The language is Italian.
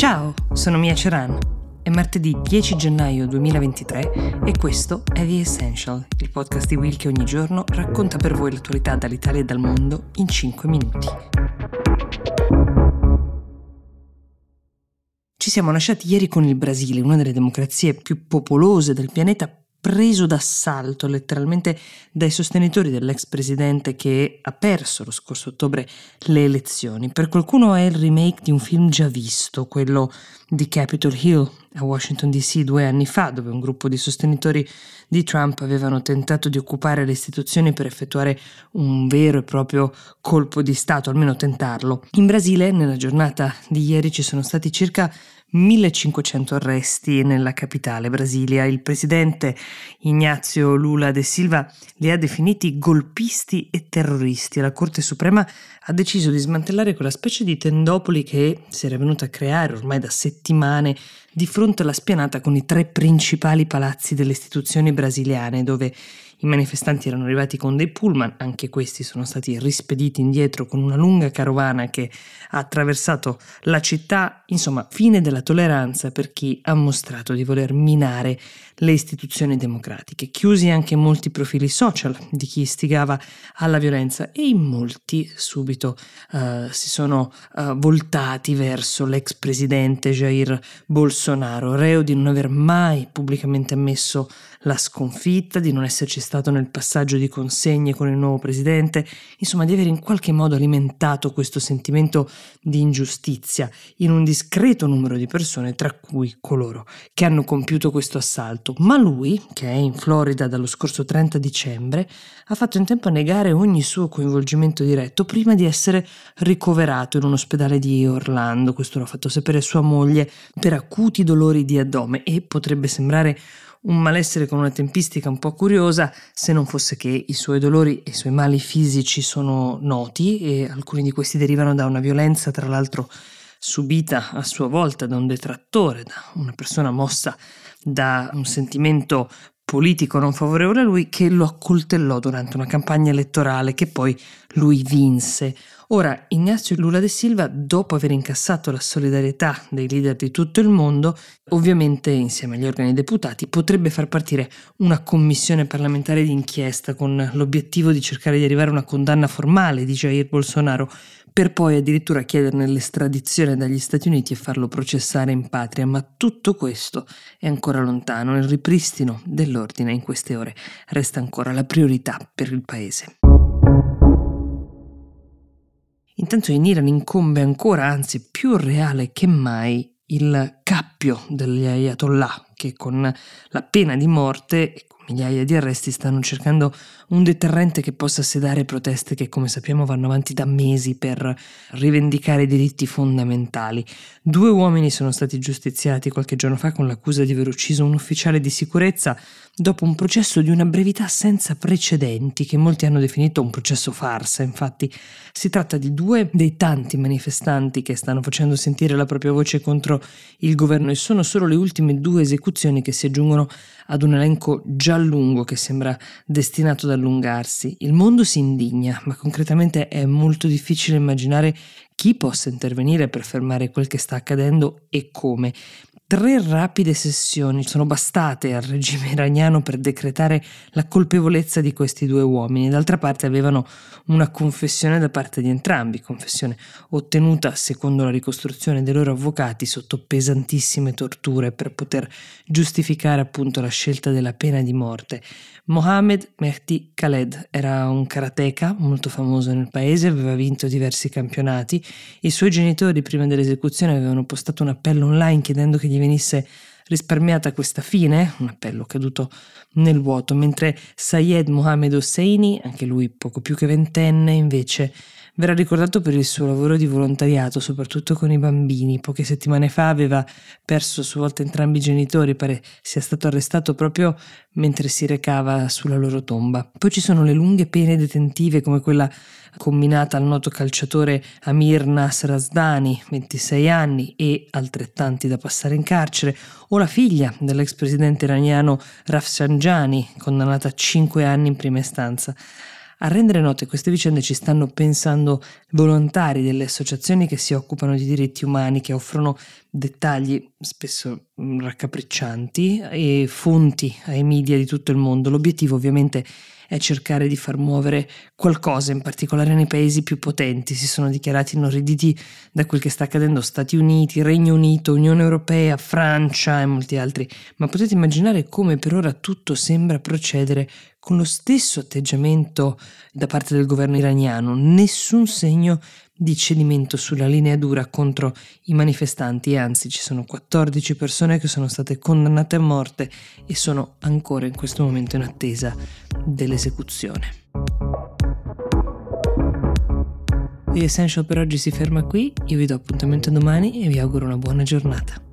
Ciao, sono Mia Ceran. È martedì 10 gennaio 2023 e questo è The Essential, il podcast di Will che ogni giorno racconta per voi l'attualità dall'Italia e dal mondo in 5 minuti. Ci siamo lasciati ieri con il Brasile, una delle democrazie più popolose del pianeta, preso d'assalto letteralmente dai sostenitori dell'ex presidente che ha perso lo scorso ottobre le elezioni. Per qualcuno è il remake di un film già visto, quello di Capitol Hill a Washington DC due anni fa, dove un gruppo di sostenitori di Trump avevano tentato di occupare le istituzioni per effettuare un vero e proprio colpo di Stato, almeno tentarlo. In Brasile, nella giornata di ieri, ci sono stati circa 1500 arresti nella capitale Brasilia. Il presidente Ignazio Lula de Silva li ha definiti golpisti e terroristi. La Corte Suprema ha deciso di smantellare quella specie di tendopoli che si era venuta a creare ormai da settimane di fronte alla spianata con i tre principali palazzi delle istituzioni brasiliane, dove i manifestanti erano arrivati con dei pullman, anche questi sono stati rispediti indietro con una lunga carovana che ha attraversato la città, insomma, fine della tolleranza per chi ha mostrato di voler minare le istituzioni democratiche. Chiusi anche molti profili social di chi istigava alla violenza e in molti subito uh, si sono uh, voltati verso l'ex presidente Jair Bolsonaro, reo di non aver mai pubblicamente ammesso la sconfitta, di non esserci stato nel passaggio di consegne con il nuovo presidente, insomma di aver in qualche modo alimentato questo sentimento di ingiustizia in un discreto numero di persone, tra cui coloro che hanno compiuto questo assalto. Ma lui, che è in Florida dallo scorso 30 dicembre, ha fatto in tempo a negare ogni suo coinvolgimento diretto prima di essere ricoverato in un ospedale di Orlando, questo l'ha fatto sapere sua moglie, per acuti dolori di addome e potrebbe sembrare un malessere con una tempistica un po' curiosa, se non fosse che i suoi dolori e i suoi mali fisici sono noti e alcuni di questi derivano da una violenza, tra l'altro subita a sua volta da un detrattore, da una persona mossa da un sentimento politico non favorevole a lui che lo accoltellò durante una campagna elettorale che poi lui vinse. Ora, Ignazio Lula de Silva, dopo aver incassato la solidarietà dei leader di tutto il mondo, ovviamente insieme agli organi deputati, potrebbe far partire una commissione parlamentare di inchiesta con l'obiettivo di cercare di arrivare a una condanna formale di Jair Bolsonaro, per poi addirittura chiederne l'estradizione dagli Stati Uniti e farlo processare in patria. Ma tutto questo è ancora lontano. Il ripristino dell'ordine in queste ore resta ancora la priorità per il Paese. Intanto in Iran incombe ancora, anzi più reale che mai, il cappio degli ayatollah che con la pena di morte e migliaia di arresti stanno cercando un deterrente che possa sedare proteste che come sappiamo vanno avanti da mesi per rivendicare diritti fondamentali. Due uomini sono stati giustiziati qualche giorno fa con l'accusa di aver ucciso un ufficiale di sicurezza dopo un processo di una brevità senza precedenti che molti hanno definito un processo farsa. Infatti si tratta di due dei tanti manifestanti che stanno facendo sentire la propria voce contro il governo e sono solo le ultime due esecuzioni che si aggiungono ad un elenco già lungo che sembra destinato ad allungarsi. Il mondo si indigna, ma concretamente è molto difficile immaginare chi possa intervenire per fermare quel che sta accadendo e come. Tre rapide sessioni sono bastate al regime iraniano per decretare la colpevolezza di questi due uomini. D'altra parte avevano una confessione da parte di entrambi, confessione ottenuta secondo la ricostruzione dei loro avvocati sotto pesantissime torture per poter giustificare appunto la scelta della pena di morte. Mohamed Mehdi Khaled era un karateka molto famoso nel paese, aveva vinto diversi campionati. I suoi genitori prima dell'esecuzione avevano postato un appello online chiedendo che gli venisse risparmiata questa fine, un appello caduto nel vuoto, mentre Sayed Mohamed Hosseini, anche lui poco più che ventenne, invece verrà ricordato per il suo lavoro di volontariato, soprattutto con i bambini. Poche settimane fa aveva perso a sua volta entrambi i genitori, pare sia stato arrestato proprio mentre si recava sulla loro tomba. Poi ci sono le lunghe pene detentive come quella combinata al noto calciatore Amir Nasr Asdani, 26 anni e altrettanti da passare in carcere, o la figlia dell'ex presidente iraniano Rafsanjani, condannata a 5 anni in prima istanza. A rendere note queste vicende ci stanno pensando volontari delle associazioni che si occupano di diritti umani, che offrono dettagli spesso mm, raccapriccianti e fonti ai media di tutto il mondo. L'obiettivo ovviamente è cercare di far muovere qualcosa, in particolare nei paesi più potenti. Si sono dichiarati inorriditi da quel che sta accadendo Stati Uniti, Regno Unito, Unione Europea, Francia e molti altri, ma potete immaginare come per ora tutto sembra procedere con lo stesso atteggiamento da parte del governo iraniano, nessun segno di cedimento sulla linea dura contro i manifestanti anzi ci sono 14 persone che sono state condannate a morte e sono ancora in questo momento in attesa dell'esecuzione. The Essential per oggi si ferma qui, io vi do appuntamento domani e vi auguro una buona giornata.